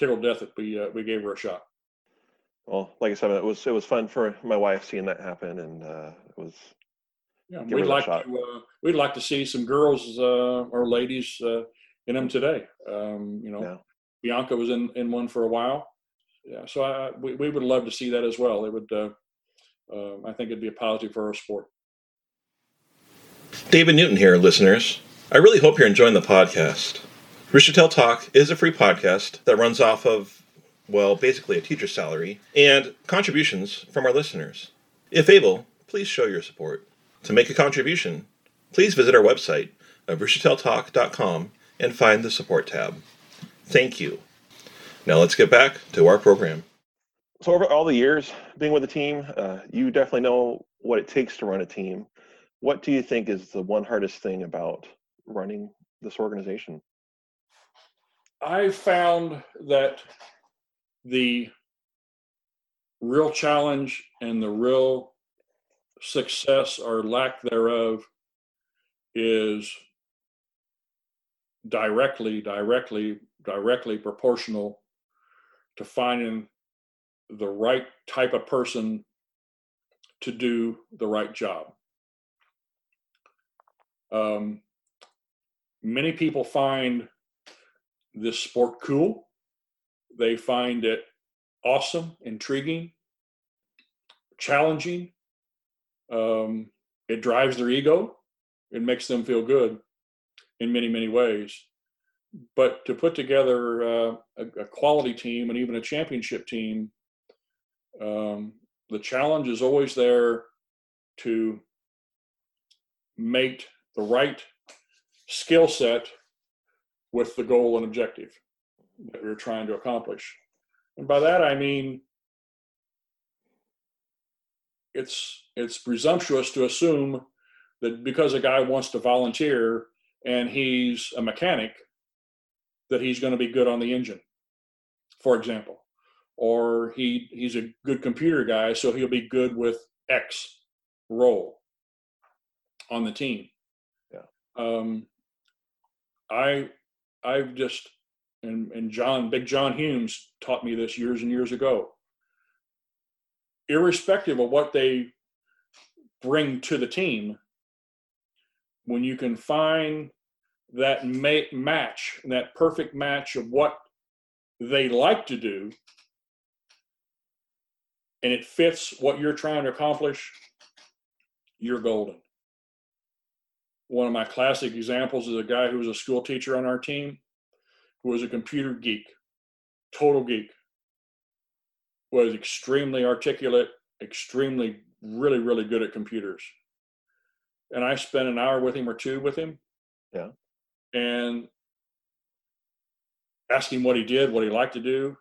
tickled death that we uh, we gave her a shot.
Well, like I said, it was it was fun for my wife seeing that happen, and uh, it was.
Yeah, we'd like to uh, we'd like to see some girls uh, or ladies uh, in them today. Um, you know, yeah. Bianca was in, in one for a while. Yeah, so I, we we would love to see that as well. It would. Uh, um, I think it'd be a positive for our sport.
David Newton here, listeners. I really hope you're enjoying the podcast. Rooster Talk is a free podcast that runs off of, well, basically a teacher's salary and contributions from our listeners. If able, please show your support. To make a contribution, please visit our website at roostertailtalk.com and find the support tab. Thank you. Now let's get back to our program.
So, over all the years being with the team, uh, you definitely know what it takes to run a team what do you think is the one hardest thing about running this organization?
I found that the real challenge and the real success or lack thereof is directly, directly, directly proportional to finding the right type of person to do the right job. Um, many people find this sport cool. They find it awesome, intriguing, challenging. Um, it drives their ego. It makes them feel good in many, many ways. But to put together uh, a, a, quality team and even a championship team, um, the challenge is always there to mate the right skill set with the goal and objective that we're trying to accomplish. And by that I mean it's it's presumptuous to assume that because a guy wants to volunteer and he's a mechanic, that he's going to be good on the engine, for example, or he he's a good computer guy, so he'll be good with X role on the team.
Yeah.
Um, I I've just and and John Big John Humes taught me this years and years ago. Irrespective of what they bring to the team, when you can find that ma- match, that perfect match of what they like to do, and it fits what you're trying to accomplish, you're golden. One of my classic examples is a guy who was a school teacher on our team who was a computer geek, total geek, was extremely articulate, extremely, really, really good at computers. And I spent an hour with him or two with him.
Yeah.
And asked him what he did, what he liked to do.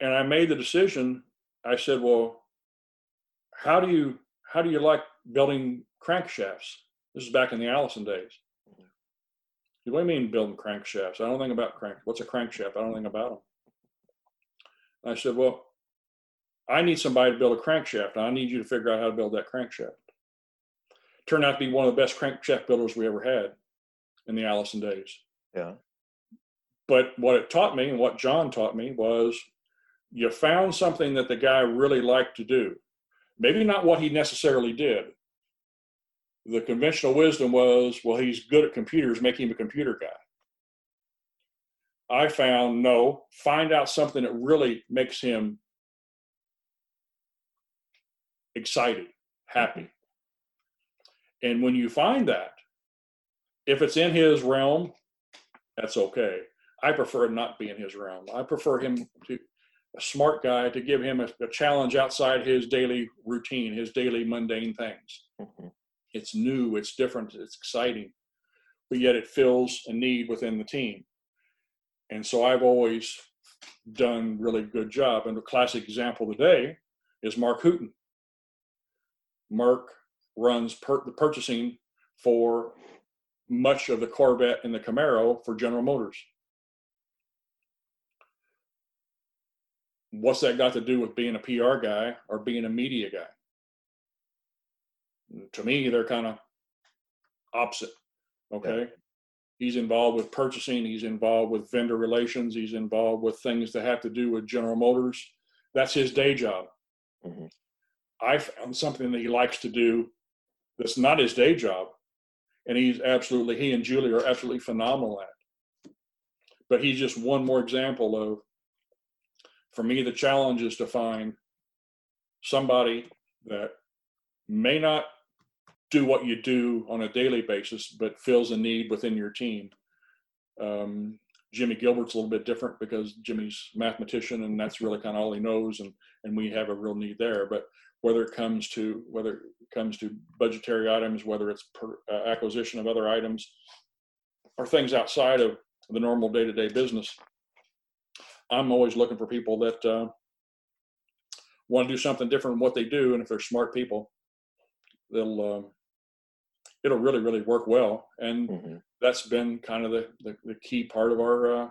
And I made the decision. I said, "Well, how do you how do you like building crankshafts?" This is back in the Allison days. What do you mean building crankshafts? I don't think about crank. What's a crankshaft? I don't think about them. I said, well, I need somebody to build a crankshaft. And I need you to figure out how to build that crankshaft. Turned out to be one of the best crankshaft builders we ever had in the Allison days.
Yeah.
But what it taught me and what John taught me was you found something that the guy really liked to do. Maybe not what he necessarily did, the conventional wisdom was, well, he's good at computers, make him a computer guy. I found no, find out something that really makes him excited, happy. And when you find that, if it's in his realm, that's okay. I prefer it not be in his realm. I prefer him to a smart guy to give him a, a challenge outside his daily routine, his daily mundane things. Mm-hmm it's new, it's different, it's exciting, but yet it fills a need within the team. And so I've always done really good job. And the classic example today is Mark Hooten. Mark runs per- the purchasing for much of the Corvette and the Camaro for General Motors. What's that got to do with being a PR guy or being a media guy? To me, they're kind of opposite. Okay. Yeah. He's involved with purchasing, he's involved with vendor relations, he's involved with things that have to do with General Motors. That's his day job. Mm-hmm. I found something that he likes to do that's not his day job. And he's absolutely, he and Julie are absolutely phenomenal at. But he's just one more example of, for me, the challenge is to find somebody that may not do what you do on a daily basis, but fills a need within your team. Um, Jimmy Gilbert's a little bit different because Jimmy's mathematician and that's really kind of all he knows, and and we have a real need there. But whether it comes to whether it comes to budgetary items, whether it's per, uh, acquisition of other items, or things outside of the normal day-to-day business, I'm always looking for people that uh, want to do something different than what they do, and if they're smart people, they'll um, it'll really really work well. And mm-hmm. that's been kind of the, the, the key part of our uh,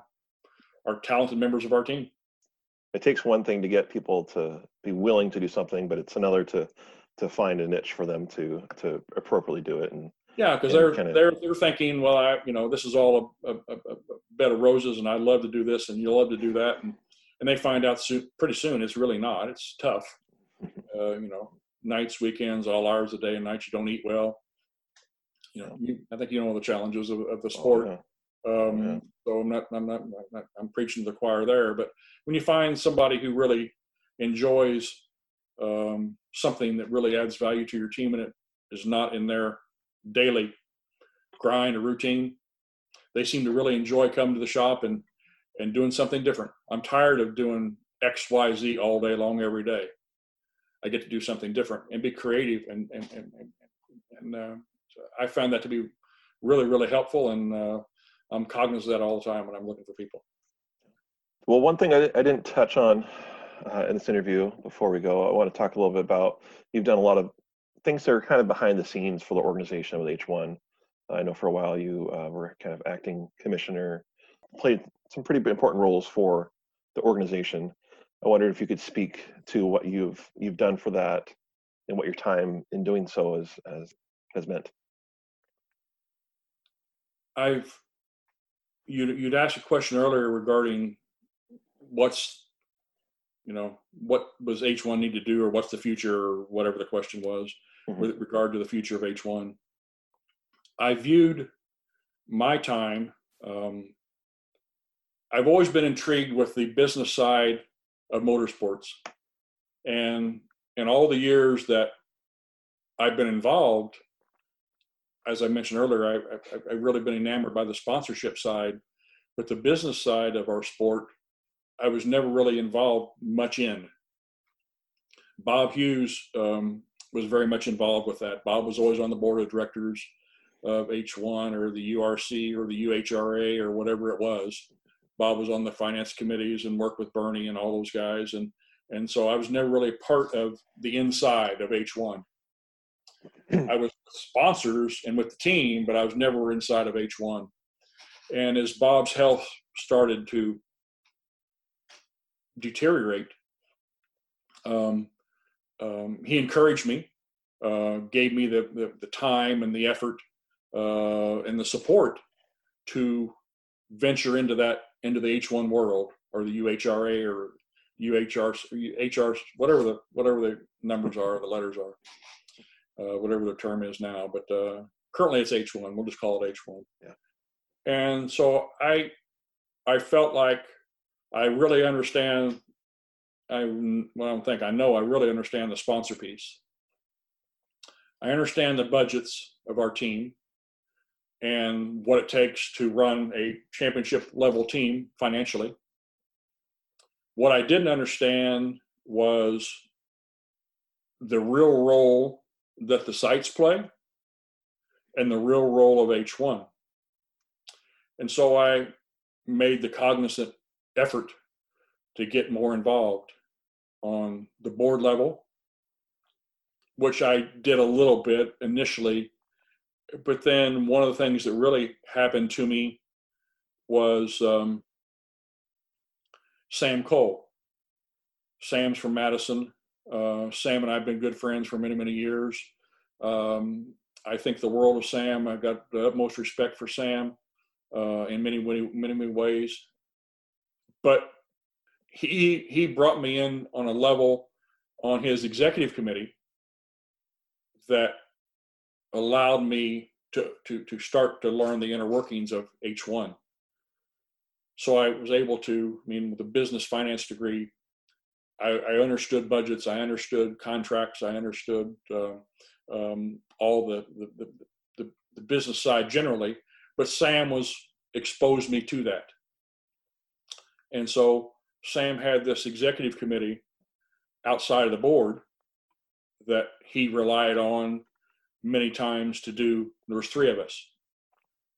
our talented members of our team.
It takes one thing to get people to be willing to do something but it's another to to find a niche for them to to appropriately do it and
yeah because they're kind of, they're they're thinking well i you know this is all a, a, a, bed of roses and I'd love to do this and you love to do that. And and they find out soon, pretty soon it's really not. It's tough. [LAUGHS] Uh, you know nights weekends all hours a day and nights you don't eat well you know, you, I think you know the challenges of, of the oh, sport. Oh, yeah. Um, yeah. So I'm not, I'm not, I'm not, I'm preaching to the choir there. But when you find somebody who really enjoys um, something that really adds value to your team and it is not in their daily grind or routine, they seem to really enjoy coming to the shop and and doing something different. I'm tired of doing X, Y, Z all day long every day. I get to do something different and be creative and and and, and, and uh, I found that to be really, really helpful, and uh, I'm cognizant of that all the time when I'm looking for people.
Well, one thing I, I didn't touch on uh, in this interview before we go, I want to talk a little bit about you've done a lot of things that are kind of behind the scenes for the organization with H1. I know for a while you uh, were kind of acting commissioner, played some pretty important roles for the organization. I wondered if you could speak to what you've you've done for that and what your time in doing so has has, has meant.
I've you'd you'd asked a question earlier regarding what's you know what does H1 need to do or what's the future or whatever the question was mm-hmm. with regard to the future of H1. I viewed my time. Um, I've always been intrigued with the business side of motorsports, and in all the years that I've been involved, as I mentioned earlier, I, I, I've really been enamored by the sponsorship side, but the business side of our sport, I was never really involved much in. Bob Hughes um, was very much involved with that. Bob was always on the board of directors of H1 or the URC or the UHRA or whatever it was. Bob was on the finance committees and worked with Bernie and all those guys. And, and so I was never really part of the inside of H1. I was sponsors and with the team, but I was never inside of H1. And as Bob's health started to deteriorate, um, um, he encouraged me, uh, gave me the, the, the, time and the effort uh, and the support to venture into that into the H1 world or the UHRA or UHR, HR, whatever the whatever the numbers are, the letters are uh, whatever the term is now. But uh, currently it's H1. We'll just call it H1.
Yeah.
And so I, I felt like I really understand. I well, I don't think I know. I really understand the sponsor piece. I understand the budgets of our team and what it takes to run a championship level team financially. What I didn't understand was the real role that the sites play and the real role of H1. And so I made the cognizant effort to get more involved on the board level, which I did a little bit initially. But then one of the things that really happened to me was um, Sam Cole. Sam's from Madison. Uh, Sam and I have been good friends for many, many years. Um, I think the world of Sam. I've got the utmost respect for Sam uh, in many, many, many, many ways. But he he brought me in on a level on his executive committee that allowed me to to to start to learn the inner workings of H1. So I was able to, I mean, with a business finance degree, I, I understood budgets, I understood contracts, I understood uh, um, all the the, the the, business side generally. But Sam was exposed me to that, and so Sam had this executive committee outside of the board that he relied on many times to do. There was three of us,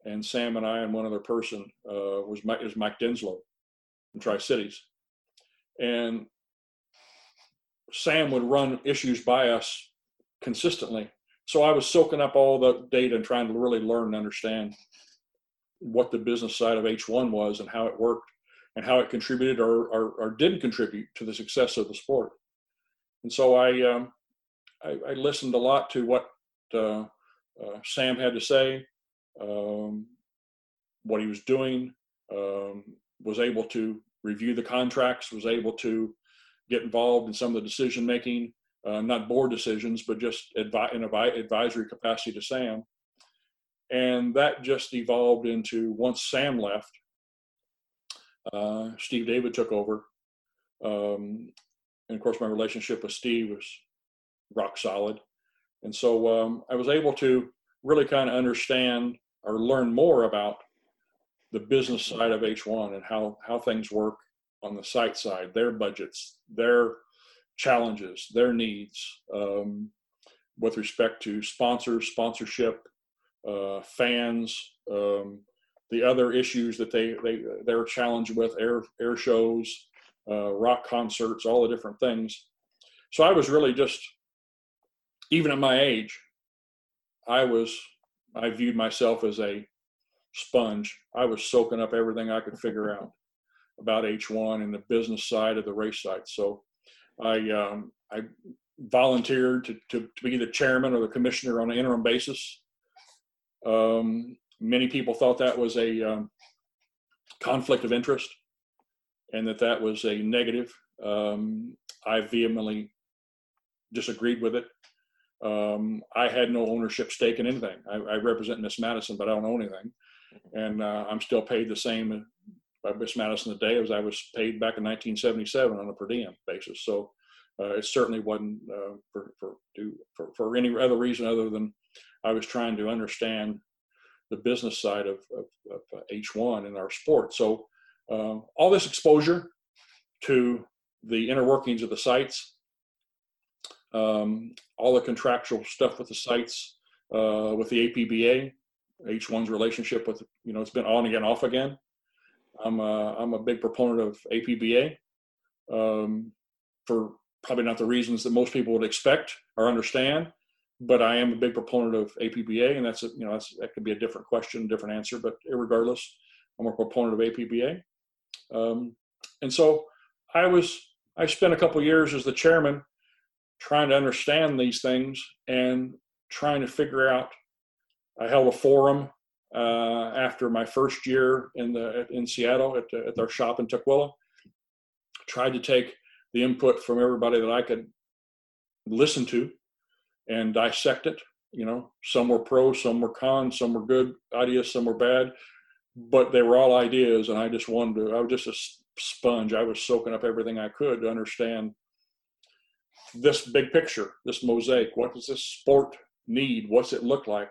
and Sam and I and one other person uh, was Mike, was Mike Denslow from Tri Cities, and Sam would run issues by us consistently. So I was soaking up all the data and trying to really learn and understand what the business side of H1 was and how it worked and how it contributed or, or, or didn't contribute to the success of the sport. And so I, um, I, I, listened a lot to what uh, uh, Sam had to say, um, what he was doing, um, was able to review the contracts, was able to get involved in some of the decision making, uh, not board decisions, but just advi- in advisory capacity to Sam. And that just evolved into once Sam left, uh, Steve David took over. Um, and of course, my relationship with Steve was rock solid. And so um, I was able to really kind of understand or learn more about the business side of H1 and how, how things work on the site side, their budgets, their challenges, their needs um, with respect to sponsors, sponsorship, uh, fans, um, the other issues that they they they're challenged with, air air shows, uh, rock concerts, all the different things. So I was really just even at my age, I was I viewed myself as a sponge. I was soaking up everything I could figure out about H1 and the business side of the race side. So I um, I volunteered to, to, to, be the chairman or the commissioner on an interim basis. Um, many people thought that was a um, conflict of interest and that that was a negative. Um, I vehemently disagreed with it. Um, I had no ownership stake in anything. I, I represent Miss Madison, but I don't own anything, and uh, I'm still paid the same by Miss Madison today as I was paid back in 1977 on a per diem basis. So uh, it certainly wasn't uh, for for, for for any other reason other than I was trying to understand the business side of, of, of H1 in our sport. So um, all this exposure to the inner workings of the sites um, all the contractual stuff with the sites, uh, with the APBA, H1's relationship with, you know, it's been on again, off again. I'm a, I'm a big proponent of APBA um, for probably not the reasons that most people would expect or understand, but I am a big proponent of APBA, and that's a, you know that's, that could be a different question, different answer, but regardless, I'm a proponent of APBA. Um, and so I was I spent a couple years as the chairman trying to understand these things and trying to figure out. I held a forum uh, after my first year in the in Seattle at, at our shop in Tukwila. Tried to take the input from everybody that I could listen to and dissect it. You know, some were pro, some were con, some were good ideas, some were bad, but they were all ideas. And I just wanted to. I was just a sponge. I was soaking up everything I could to understand this big picture, this mosaic. What does this sport need? What's it look like?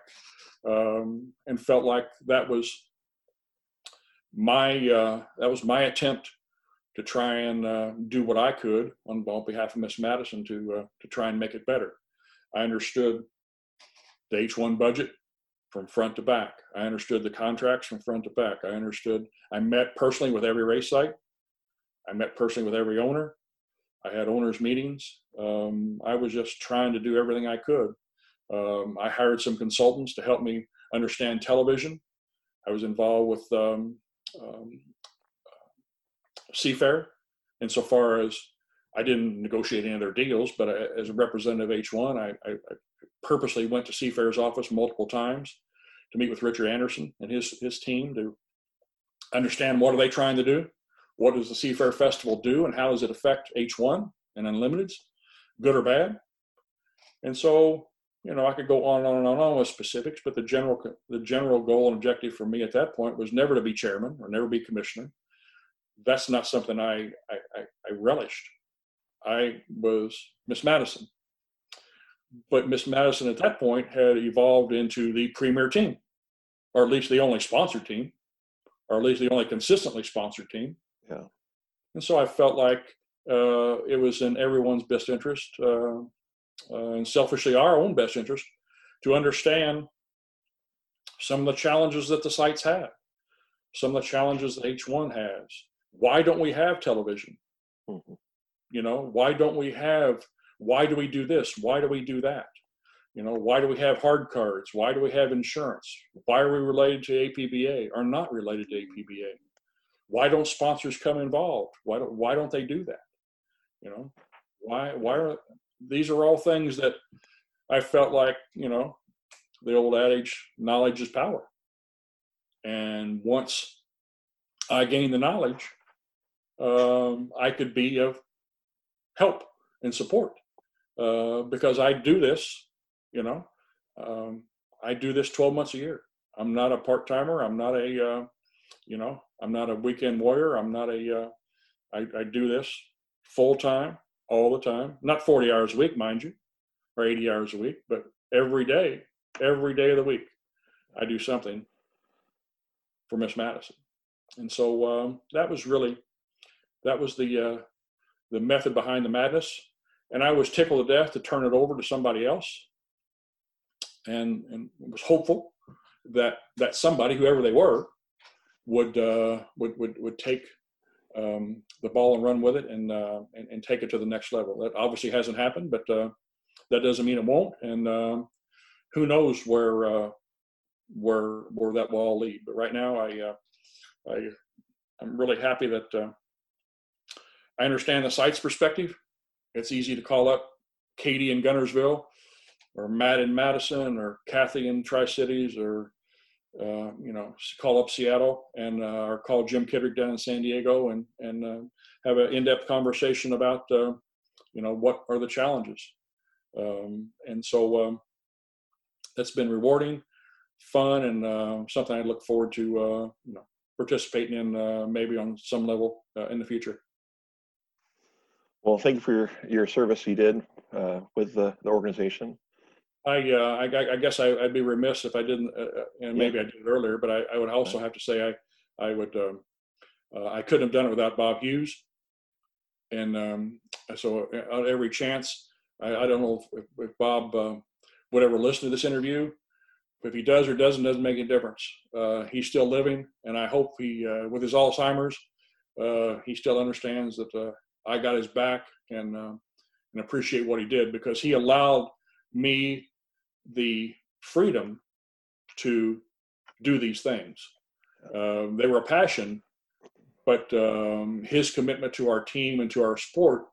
Um, and felt like that was my uh, that was my attempt to try and uh, do what I could on, on behalf of Miss Madison to uh, to try and make it better. I understood the H1 budget from front to back. I understood the contracts from front to back. I understood. I met personally with every race site. I met personally with every owner. I had owners meetings. Um, I was just trying to do everything I could. Um, I hired some consultants to help me understand television. I was involved with um, um, Seafair insofar as I didn't negotiate any of their deals, but I, as a representative of H1, I, I, purposely went to Seafair's office multiple times to meet with Richard Anderson and his his team to understand what are they trying to do, what does the Seafair Festival do, and how does it affect H1 and Unlimiteds, good or bad. And so, you know, I could go on and on and on with specifics, but the general the general goal and objective for me at that point was never to be chairman or never be commissioner. That's not something I I, I, I relished. I was Miss Madison, but Miss Madison at that point had evolved into the premier team, or at least the only sponsored team, or at least the only consistently sponsored team.
Yeah.
And so I felt like uh, it was in everyone's best interest, uh, uh, and selfishly our own best interest, to understand some of the challenges that the sites have, some of the challenges that H1 has. Why don't we have television? Mm-hmm. You know, why don't we have? Why do we do this? Why do we do that? You know, why do we have hard cards? Why do we have insurance? Why are we related to APBA or not related to APBA? Why don't sponsors come involved? Why don't why don't they do that? You know, why why are these are all things that I felt like you know the old adage, knowledge is power. And once I gained the knowledge, um, I could be of help and support uh, because I do this. You know, um, I do this 12 months a year. I'm not a part timer. I'm not a, uh, you know, I'm not a weekend warrior. I'm not a. Uh, I, I do this full time, all the time. Not 40 hours a week, mind you, or 80 hours a week, but every day, every day of the week, I do something for Miss Madison. And so um, that was really, that was the uh, the method behind the madness. And I was tickled to death to turn it over to somebody else, and and was hopeful that that somebody, whoever they were, would uh, would would would take um, the ball and run with it and, uh, and, and take it to the next level. That obviously hasn't happened, but uh, that doesn't mean it won't. And um, who knows where uh, where where that will all lead. But right now, I uh, I I'm really happy that uh, I understand the site's perspective. It's easy to call up Katie in Guntersville, or Matt in Madison, or Kathy in Tri Cities, or uh, you know, call up Seattle and uh, or call Jim Kiddrick down in San Diego and and uh, have an in-depth conversation about uh, you know what are the challenges. Um, and so um, that's been rewarding, fun, and uh, something I look forward to you know participating in maybe on some level in the future.
Well, thank you for your, your service you did with the, the organization.
I, uh, I, I, guess I, would be remiss if I didn't, uh, uh, and maybe I did it earlier, but I, I would also have to say I, I would, um, uh, I couldn't have done it without Bob Hughes. And um, so, uh, on every chance, I, I don't know if, if Bob uh, would ever listen to this interview. If he does or doesn't, doesn't make a difference. he's still living, and I hope he, with his Alzheimer's, he still understands that I got his back and and appreciate what he did because he allowed me the freedom to do these things. Um, they were a passion, but um, his commitment to our team and to our sport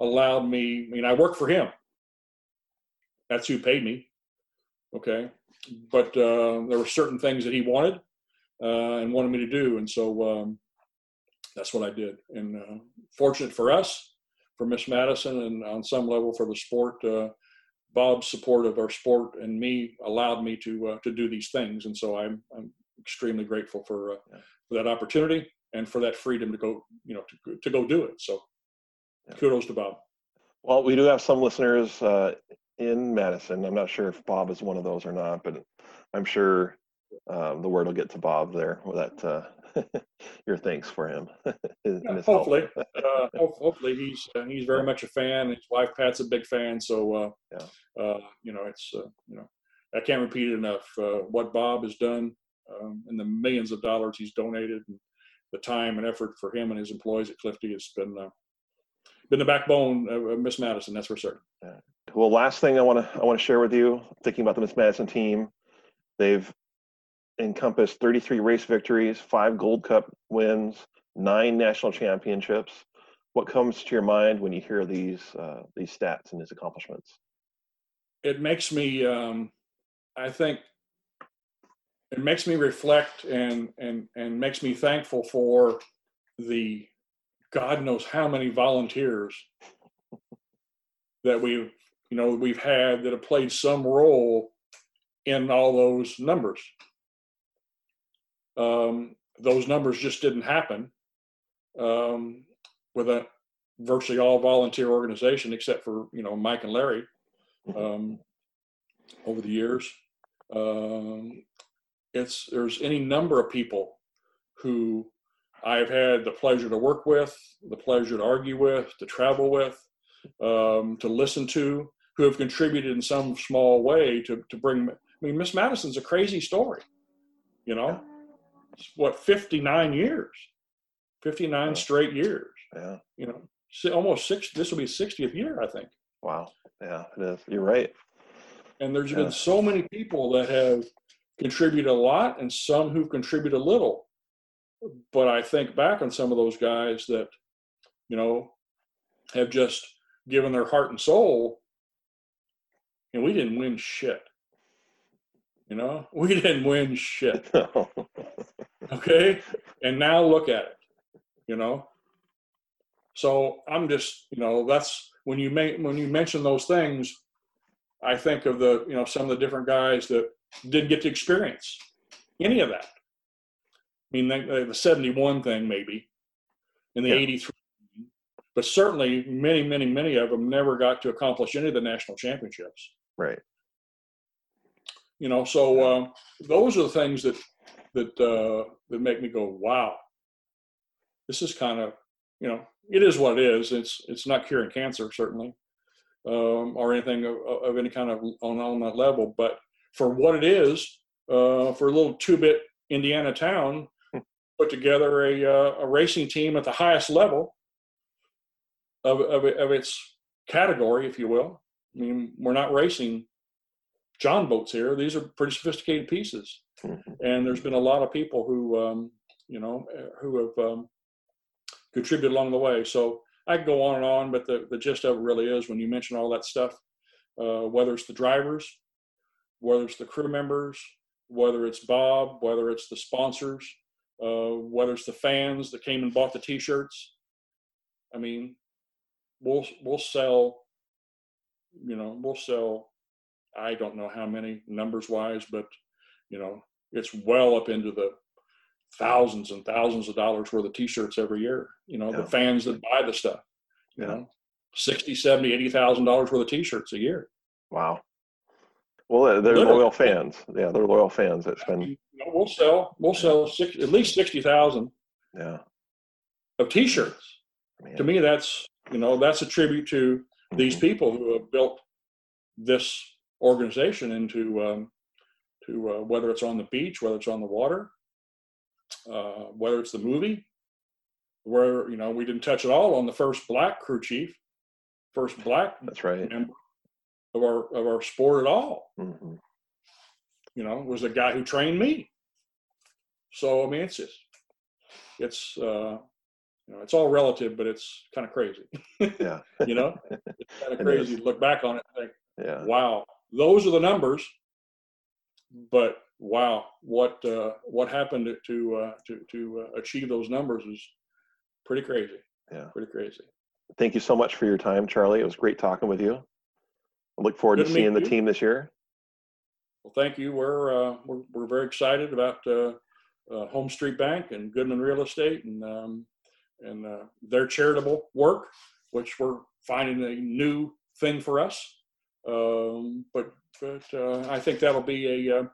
allowed me. I mean, I work for him. That's who paid me. Okay, but uh, there were certain things that he wanted uh, and wanted me to do, and so um, that's what I did. And uh, fortunate for us, for Miss Madison, and on some level for the sport, uh, Bob's support of our sport and me allowed me to uh, to do these things, and so I'm I'm extremely grateful for uh, yeah. for that opportunity and for that freedom to go you know to to go do it. So yeah. kudos to Bob.
Well, we do have some listeners uh, in Madison. I'm not sure if Bob is one of those or not, but I'm sure um, the word will get to Bob there. With that uh, [LAUGHS] your thanks for him. [LAUGHS]
yeah, hopefully, [LAUGHS] uh, hopefully he's uh, he's very much a fan. His wife Pat's a big fan, so uh, yeah. Uh, you know it's uh, you know I can't repeat it enough. Uh, what Bob has done um, and the millions of dollars he's donated, and the time and effort for him and his employees at Clifty has been been the backbone of Miss Madison. That's for certain. Yeah.
Well, last thing I want to I want to share with you, thinking about the Miss Madison team, they've encompassed 33 race victories, five Gold Cup wins, nine national championships. What comes to your mind when you hear these uh, these stats and these accomplishments?
It makes me, um, I think, it makes me reflect and and and makes me thankful for the God knows how many volunteers that we've you know we've had that have played some role in all those numbers um, those numbers just didn't happen um, with a virtually all volunteer organization, except for you know Mike and Larry um, over the years. Um, it's there's any number of people who I've had the pleasure to work with, the pleasure to argue with, to travel with, um, to listen to, who have contributed in some small way to to bring. I mean, Miss Madison's a crazy story, you know what 59 years? 59 straight years.
Yeah.
You know almost six this will be 60th year i think.
Wow. Yeah it is. You're right.
And there's yeah. been so many people that have contributed a lot and some who've contributed a little. But i think back on some of those guys that you know have just given their heart and soul and we didn't win shit you know [LAUGHS] we didn't win shit [LAUGHS] Okay. And now look at it, you know? So I'm just, you know, that's when you make, when you mention those things, I think of the, you know, some of the different guys that didn't get to experience any of that. I mean, the, the 71 thing maybe, in the yeah. 83, but certainly many, many, many of them never got to accomplish any of the national championships.
Right.
You know, so uh, those are the things that that uh, that make me go, wow, this is kind of, you know, it is what it is. It's it's not curing cancer certainly, um, or anything of, of, any kind of on on that level. But for what it is, uh, for a little two-bit Indiana town, hmm. put together a uh, a racing team at the highest level of, of of its category, if you will, I mean, we're not racing jon boats here. These are pretty sophisticated pieces,
Mhm.
and there's been a lot of people who, um, you know, uh, who have um, contributed along the way. So I could go on and on, but the, the gist of it really is when you mention all that stuff, uh, whether it's the drivers, whether it's the crew members, whether it's Bob, whether it's the sponsors, uh, whether it's the fans that came and bought the T-shirts. I mean, we'll we'll sell, you know, we'll sell. I don't know how many numbers wise, but you know, it's well up into the thousands and thousands of dollars worth of t-shirts every year you know
Yeah.
the fans that buy the stuff you
Yeah.
know 60 70 80 thousand dollars worth of t-shirts a year
Wow. Well, they're-
Literally.
loyal fans. Yeah, they're loyal fans that spend.
you know, we'll sell we'll sell six, at least 60,000
Yeah.
of t-shirts
Man.
to me that's you know that's a tribute to these
Mhm.
people who have built this organization into um, to uh, whether it's on the beach whether it's on the water uh, whether it's the movie where you know we didn't touch at all on the first black crew chief first black
That's right.
member of our of our sport at all
hmm
you know was the guy who trained me so i mean it's just it's uh you know it's all relative but it's kind of crazy
Yeah. [LAUGHS]
you know [LAUGHS] it's kind of crazy to look back on it and think
Yeah.
wow those are the numbers but wow what uh what happened to to uh, to, to uh, achieve those numbers is pretty crazy
Yeah.
pretty crazy
Thank you so much for your time, Charlie. It was great talking with you. I look forward
Good
to seeing the
you.
team this year.
well thank you we're uh we're, we're very excited about uh, uh HomeStreet Bank and goodman real estate and um and uh, their charitable work which we're finding a new thing for us um but but uh, i think that'll be a uh,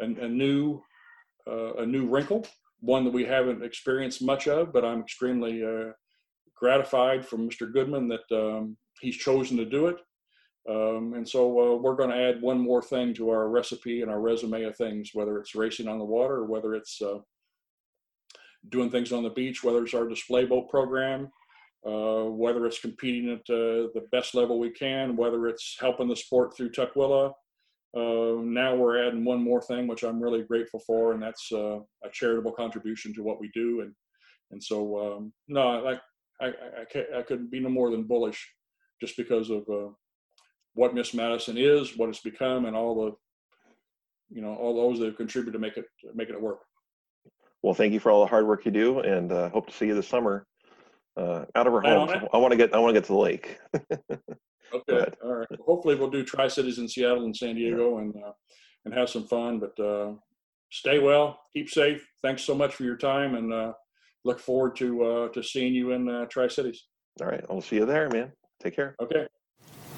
a, a new uh, a new wrinkle one that we haven't experienced much of but i'm extremely uh, gratified from mr goodman that um, he's chosen to do it. Um, and so uh, we're going to add one more thing to our recipe and our resume of things, whether it's racing on the water or whether it's doing things on the beach, whether it's our display boat program, uh, whether it's competing at uh, the best level we can, whether it's helping the sport through Tukwila. Uh, now we're adding one more thing, which I'm really grateful for, and that's uh, a charitable contribution to what we do. And and so um, no, I, I I I couldn't be no more than bullish, just because of uh, what Miss Madison is, what it's become, and all the, you know, all those that have contributed to make it making it work.
Well, thank you for all the hard work you do, and uh, hope to see you this summer uh, out of our
Plan
homes. I want to get I want to get to the lake. [LAUGHS]
Okay,
Good.
all right. Hopefully, we'll do Tri Cities in Seattle and San Diego, and uh, and have some fun. But uh, stay well, keep safe. Thanks so much for your time, and uh, look forward to uh, to seeing you in uh, Tri Cities.
All right, I'll see you there, man. Take care.
Okay.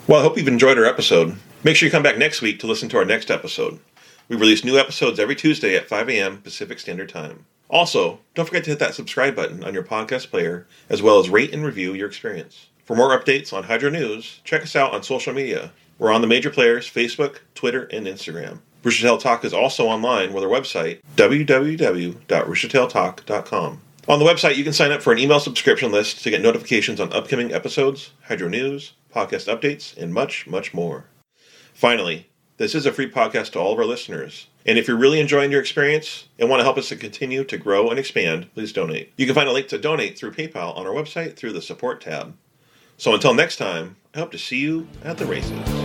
Well, I hope you've enjoyed our episode. Make sure you come back next week to listen to our next episode. We release new episodes every Tuesday at 5 a.m. Pacific Standard Time. Also, don't forget to hit that subscribe button on your podcast player, as well as rate and review your experience. For more updates on Hydro News, check us out on social media. We're on the major players Facebook, Twitter, and Instagram. Rooster Talk is also online with our website, www.roostertailtalk.com. On the website, you can sign up for an email subscription list to get notifications on upcoming episodes, Hydro News, podcast updates, and much, much more. Finally, this is a free podcast to all of our listeners. And if you're really enjoying your experience and want to help us to continue to grow and expand, please donate. You can find a link to donate through PayPal on our website through the support tab. So until next time, I hope to see you at the races.